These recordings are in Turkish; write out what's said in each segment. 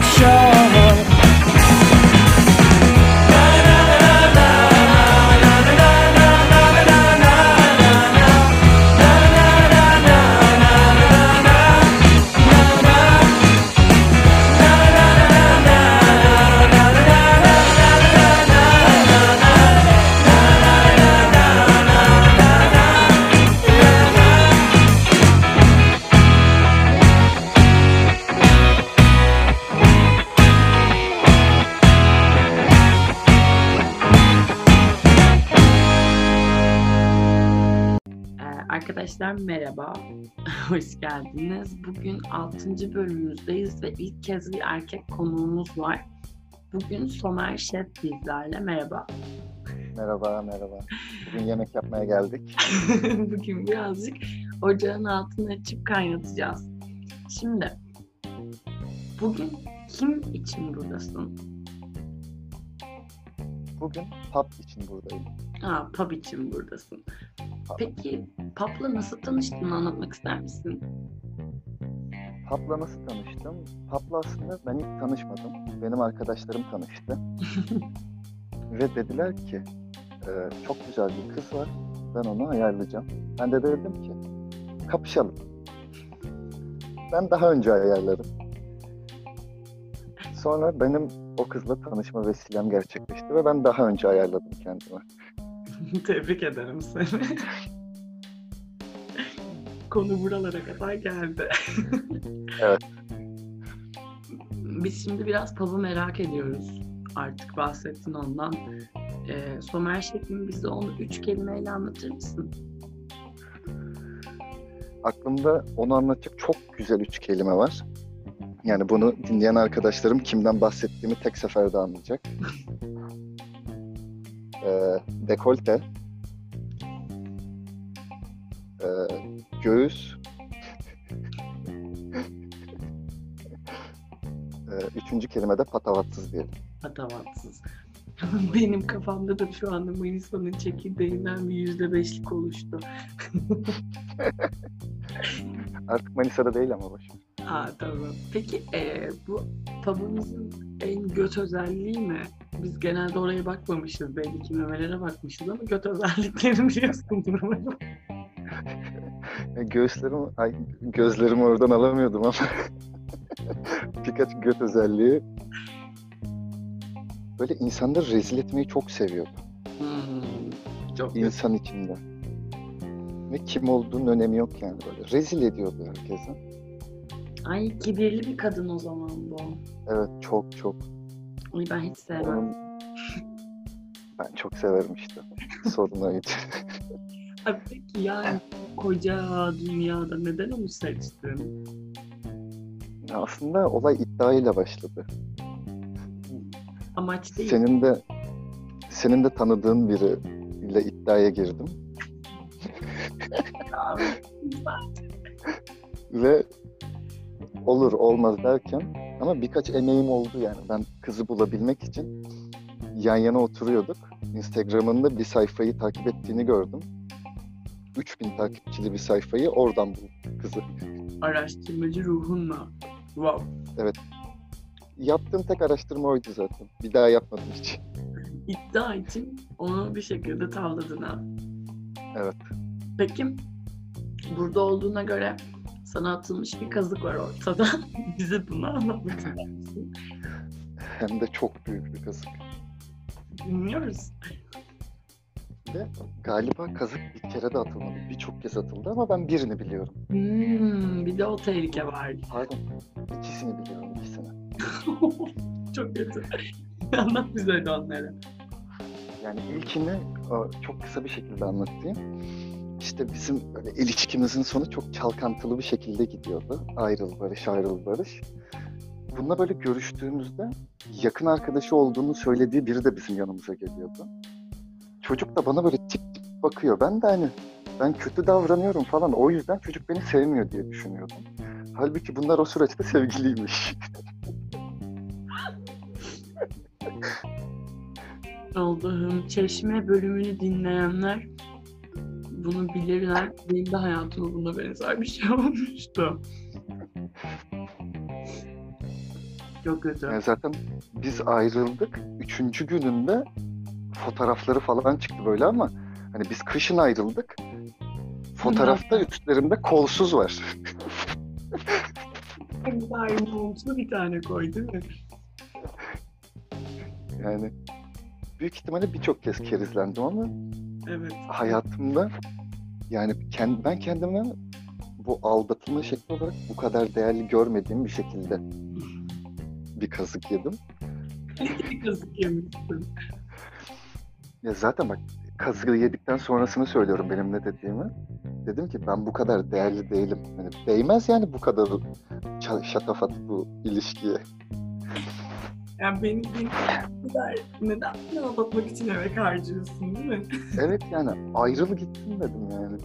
show. Arkadaşlar merhaba, hoş geldiniz. Bugün 6. bölümümüzdeyiz ve ilk kez bir erkek konuğumuz var. Bugün Somer Şef bizlerle, merhaba. Merhaba, merhaba. Bugün yemek yapmaya geldik. Bugün birazcık ocağın altını açıp kaynatacağız. Şimdi, bugün kim için buradasın? Bugün pub için buradayım. Ha, pub için buradasın. Peki, pub'la nasıl tanıştığını anlatmak ister misin? Pub'la nasıl tanıştım? Pub'la aslında ben ilk tanışmadım. Benim arkadaşlarım tanıştı. Ve dediler ki, "Ee, çok güzel bir kız var. Ben onu ayarlayacağım. Ben de dedim ki, kapışalım. Ben daha önce ayarladım. Sonra benim o kızla tanışma vesilem gerçekleşti ve ben daha önce ayarladım kendime. Tebrik ederim seni. Konu buralara kadar geldi. Evet. Biz şimdi biraz pub'u merak ediyoruz. Artık bahsettin ondan. Ee, Somer Şef'in bize onu üç kelimeyle anlatır mısın? aklımda onu anlatacak çok güzel üç kelime var. Yani bunu dinleyen arkadaşlarım kimden bahsettiğimi tek seferde anlayacak. Ee, dekolte, ee, göğüs, ee, üçüncü kelime de patavatsız diyelim. Patavatsız. Benim kafamda da şu anda Manisa'nın çekirdeğinden bir yüzde beşlik oluştu. Artık Manisa'da değil ama boş. Ha tamam. Peki e, bu pub'ımızın en göt özelliği mi? Biz genelde oraya bakmamışız. Belli ki memelere bakmışız ama göt özelliklerini biliyorsundur umarım. Göğüslerimi, ay, gözlerimi oradan alamıyordum ama birkaç göt özelliği böyle insanları rezil etmeyi çok seviyordu. Hmm, çok insan içinde. Ve kim olduğunun önemi yok yani böyle. Rezil ediyordu herkese. Ay kibirli bir kadın o zaman bu. Evet çok çok. Ay ben hiç sevmem. Ben çok severim işte. Sorun oydu. Ay, peki yani koca dünyada neden onu seçtin? Aslında olay iddiayla başladı. Amaç değil. Senin de senin de tanıdığın biriyle iddiaya girdim. Ve olur olmaz derken ama birkaç emeğim oldu yani. Ben kızı bulabilmek için yan yana oturuyorduk. Instagram'ında bir sayfayı takip ettiğini gördüm. 3000 takipçili bir sayfayı oradan buldum kızı. Araştırmacı ruhunla. Wow. Yaptığım tek araştırma oydu zaten. Bir daha yapmadım hiç. İddia için onu bir şekilde tavladın ha. Evet. Peki burada olduğuna göre sana atılmış bir kazık var ortada. Bize bunu anlatmak ister misin? Hem de çok büyük bir kazık. Dinliyoruz. Ve galiba kazık bir kere de atılmadı. Birçok kez atıldı ama ben birini biliyorum. Hmm, bir de o tehlike var. Pardon. ikisini biliyorum ikisini. Çok kötü. Anlat bize de onları. Yani ilkini çok kısa bir şekilde anlatayım. İşte bizim böyle ilişkimizin sonu çok çalkantılı bir şekilde gidiyordu. Ayrıl barış, ayrıl barış. Bununla böyle görüştüğümüzde yakın arkadaşı olduğunu söylediği biri de bizim yanımıza geliyordu. Çocuk da bana böyle tip tip bakıyor. Ben de hani ben kötü davranıyorum falan. O yüzden çocuk beni sevmiyor diye düşünüyordum. Halbuki bunlar o süreçte sevgiliymiş. Allah'ım Çeşme bölümünü dinleyenler bunu bilirler. Benim de hayatımda buna benzer bir şey olmuştu. Çok kötü. Yani zaten biz ayrıldık. Üçüncü gününde fotoğrafları falan çıktı böyle ama hani biz kışın ayrıldık. Fotoğrafta üstlerinde kolsuz var. Aynı montlu bir tane koy değil mi? Yani büyük ihtimalle birçok kez kerizlendim ama Evet. hayatımda yani kend, ben kendime bu aldatılma şekli olarak bu kadar değerli görmediğim bir şekilde bir kazık yedim. Bir kazık yemişsin. Ya zaten bak kazığı yedikten sonrasını söylüyorum benim ne dediğimi. Dedim ki ben bu kadar değerli değilim. Yani değmez yani bu kadar şatafat bu ilişkiye. Yani beni, beni kadar neden beni aldatmak için emek harcıyorsun değil mi? Evet yani ayrıl gittin dedim yani.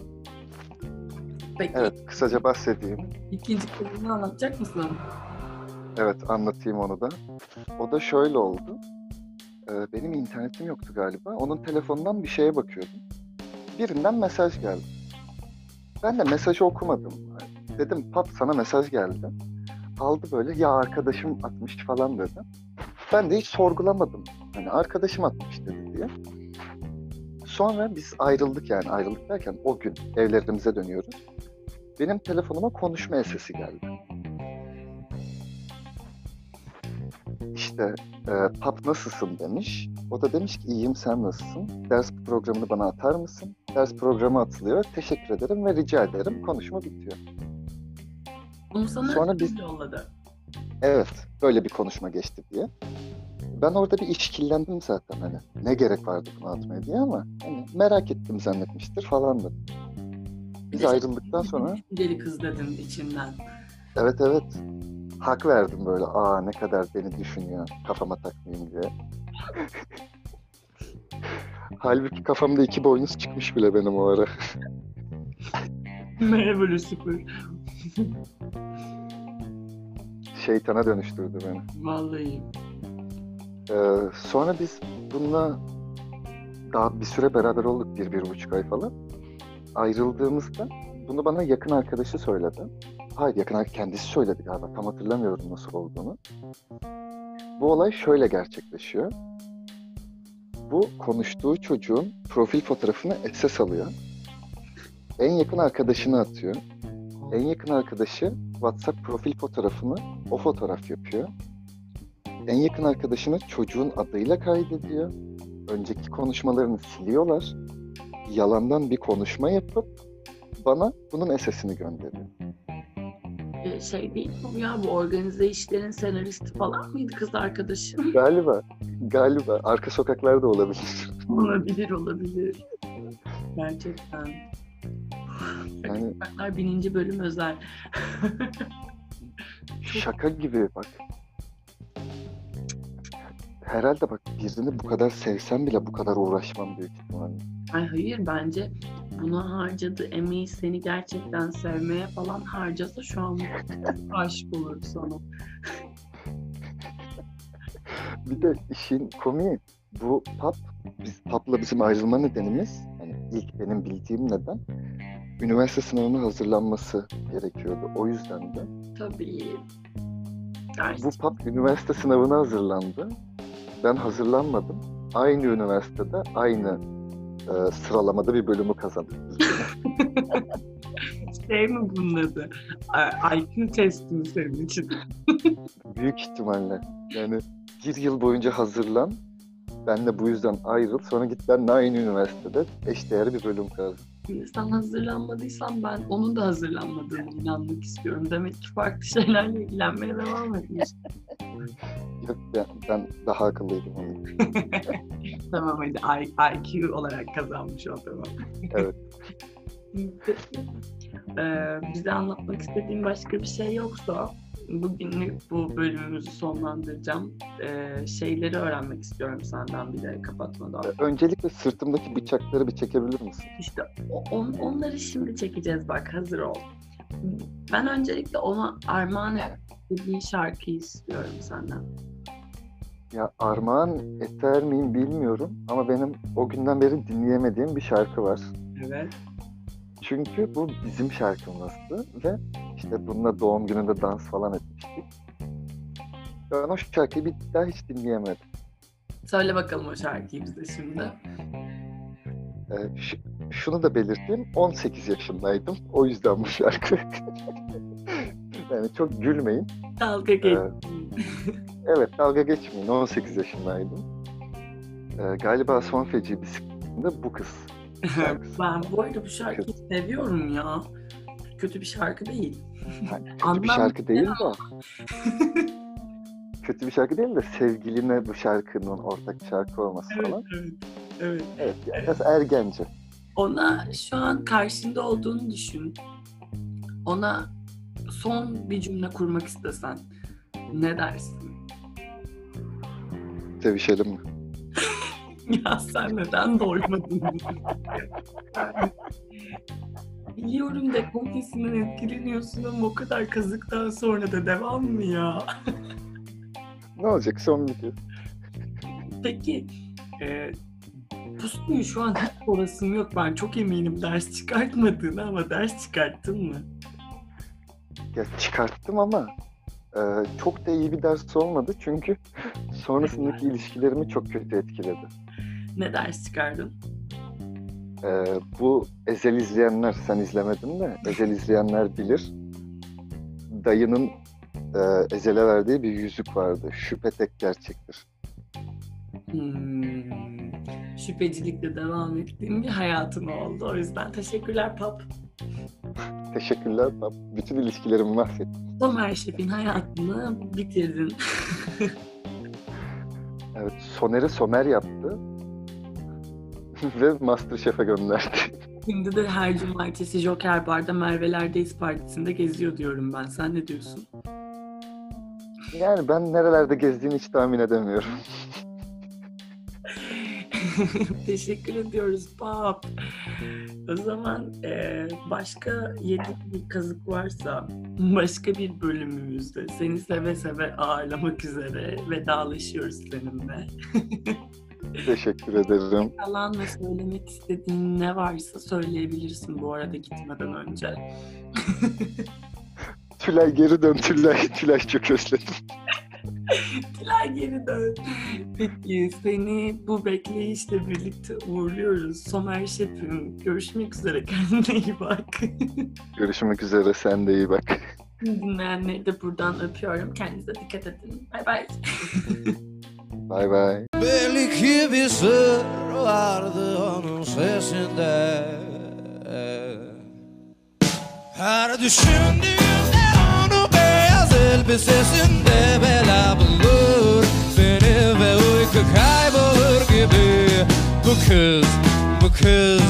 Peki Evet kısaca bahsedeyim. ikinci kısmını anlatacak mısın? Evet anlatayım onu da. O da şöyle oldu. Ee, benim internetim yoktu galiba. Onun telefonundan bir şeye bakıyordum. Birinden mesaj geldi. Ben de mesajı okumadım. Dedim pap sana mesaj geldi. Aldı böyle ya arkadaşım atmış falan dedi. Ben de hiç sorgulamadım. Hani arkadaşım atmış dedi diye. Sonra biz ayrıldık yani ayrıldık derken o gün evlerimize dönüyoruz. Benim telefonuma konuşma sesi geldi. İşte e, pap nasılsın demiş. O da demiş ki iyiyim sen nasılsın? Ders programını bana atar mısın? Ders programı atılıyor. Teşekkür ederim ve rica ederim. Konuşma bitiyor. Bunu sana Sonra biz- yolladı. Evet, böyle bir konuşma geçti diye. Ben orada bir işkillendim zaten hani ne gerek vardı bunu atmaya diye ama hani merak ettim zannetmiştir falan da. Biz de ayrıldıktan sonra Deli kız dedin içinden. evet evet hak verdim böyle aa ne kadar beni düşünüyor kafama takmayayım diye. Halbuki kafamda iki boynuz çıkmış bile benim o ara. Merhaba Lucifer. Şeytana dönüştürdü beni. Vallahi. Ee, sonra biz bununla daha bir süre beraber olduk. Bir, bir buçuk ay falan. Ayrıldığımızda bunu bana yakın arkadaşı söyledi. Hayır yakın arkadaş kendisi söyledi galiba. Tam hatırlamıyorum nasıl olduğunu. Bu olay şöyle gerçekleşiyor. Bu konuştuğu çocuğun profil fotoğrafını SS alıyor. En yakın arkadaşını atıyor. En yakın arkadaşı WhatsApp profil fotoğrafını o fotoğraf yapıyor. En yakın arkadaşını çocuğun adıyla kaydediyor. Önceki konuşmalarını siliyorlar. Yalandan bir konuşma yapıp bana bunun SS'ini gönderiyor. Ee, şey değil mi ya bu organize işlerin senaristi falan mıydı kız arkadaşım? Galiba, galiba arka sokaklarda olabilir. olabilir olabilir. Gerçekten. Yani Sokaklar bininci bölüm özel. şaka gibi bak. Herhalde bak birini bu kadar sevsem bile bu kadar uğraşmam büyük ihtimalle. Ay hayır bence buna harcadığı emeği seni gerçekten sevmeye falan harcasa şu an aşık olur sana. Bir de işin komiği bu pub, biz pub'la bizim ayrılma nedenimiz, yani ilk benim bildiğim neden, üniversite sınavına hazırlanması gerekiyordu. O yüzden de. Tabii. Bu Gerçekten. pub üniversite sınavına hazırlandı. Ben hazırlanmadım. Aynı üniversitede, aynı e, sıralamada bir bölümü kazandık. Şey mi bunun adı? IQ testi mi senin için? Büyük ihtimalle. Yani bir yıl boyunca hazırlan, ben de bu yüzden ayrıl, sonra git benimle aynı üniversitede eşdeğer bir bölüm kazan. Şimdi sen hazırlanmadıysan ben onun da hazırlanmadığını inanmak istiyorum. Demek ki farklı şeylerle ilgilenmeye devam etmiş. Yok ben, ben daha akıllıydım tamam hadi I- IQ olarak kazanmış o zaman. Evet. Ee, bize anlatmak istediğin başka bir şey yoksa bugünlük bu bölümümüzü sonlandıracağım. Ee, şeyleri öğrenmek istiyorum senden bir de kapatmadan. Öncelikle sırtımdaki bıçakları bir çekebilir misin? İşte on, onları şimdi çekeceğiz bak hazır ol. Ben öncelikle ona armağan ettiğin şarkıyı istiyorum senden. Ya armağan eter miyim bilmiyorum ama benim o günden beri dinleyemediğim bir şarkı var. Evet. Çünkü bu bizim şarkımızdı ve işte bununla doğum gününde dans falan etmiştik. Ben o şarkıyı bir daha hiç dinleyemedim. Söyle bakalım o şarkıyı bize şimdi. Ee, ş- şunu da belirteyim. 18 yaşındaydım. O yüzden bu şarkı. yani çok gülmeyin. Dalga geç. Evet dalga geçmeyin. 18 yaşındaydım. Ee, galiba son feci bisikletinde bu kız. ben bu arada bu şarkıyı seviyorum ya. Kötü bir şarkı değil. Yani kötü bir şarkı değil de. kötü bir şarkı değil de sevgiline bu şarkının ortak şarkı olması Evet, falan. evet. Evet. Evet, yani biraz ergence. Ona şu an karşında olduğunu düşün. Ona son bir cümle kurmak istesen ne dersin? Sevişelim mi? ya sen neden doymadın? Biliyorum dekoltesinden etkileniyorsun ama o kadar kazıktan sonra da devam mı ya? Ne olacak son video? Peki e, pusuyu şu an hiç orasım yok. Ben çok eminim ders çıkartmadığını ama ders çıkarttın mı? Ya çıkarttım ama e, çok da iyi bir ders olmadı çünkü sonrasındaki ilişkilerimi çok kötü etkiledi. Ne ders çıkardın? E, bu Ezel izleyenler, sen izlemedin de Ezel izleyenler bilir. Dayının e, Ezel'e verdiği bir yüzük vardı. Şüphe tek gerçektir. Hmm, şüphecilikle devam ettiğim bir hayatım oldu. O yüzden teşekkürler Pap. Teşekkürler. Ben bütün ilişkilerimi mahvettim. Somer Şef'in hayatını bitirdin. Evet, Soner'i Somer yaptı. Ve Masterchef'e gönderdi. Şimdi de her cumartesi Joker Bar'da Merve'lerdeyiz partisinde geziyor diyorum ben. Sen ne diyorsun? Yani ben nerelerde gezdiğini hiç tahmin edemiyorum. Teşekkür ediyoruz Pap. O zaman e, başka yedi bir kazık varsa başka bir bölümümüzde seni seve seve ağırlamak üzere vedalaşıyoruz seninle. Teşekkür ederim. Kalan ve söylemek istediğin ne varsa söyleyebilirsin bu arada gitmeden önce. Tülay geri dön Tülay. Tülay çok özledim. Tülay geri dön. Peki seni bu bekleyişle birlikte uğurluyoruz. Somer Şef'im görüşmek üzere kendine iyi bak. Görüşmek üzere. Sen de iyi bak. Dinleyenleri de buradan öpüyorum. Kendinize dikkat edin. Bay bay. Bay bay. Belli ki bir sır vardı onun sesinde. Her düşündüğümde onu beyaz elbisesinde bela bulur. Beni ve uyku kaybolur gibi. Bu kız, bu kız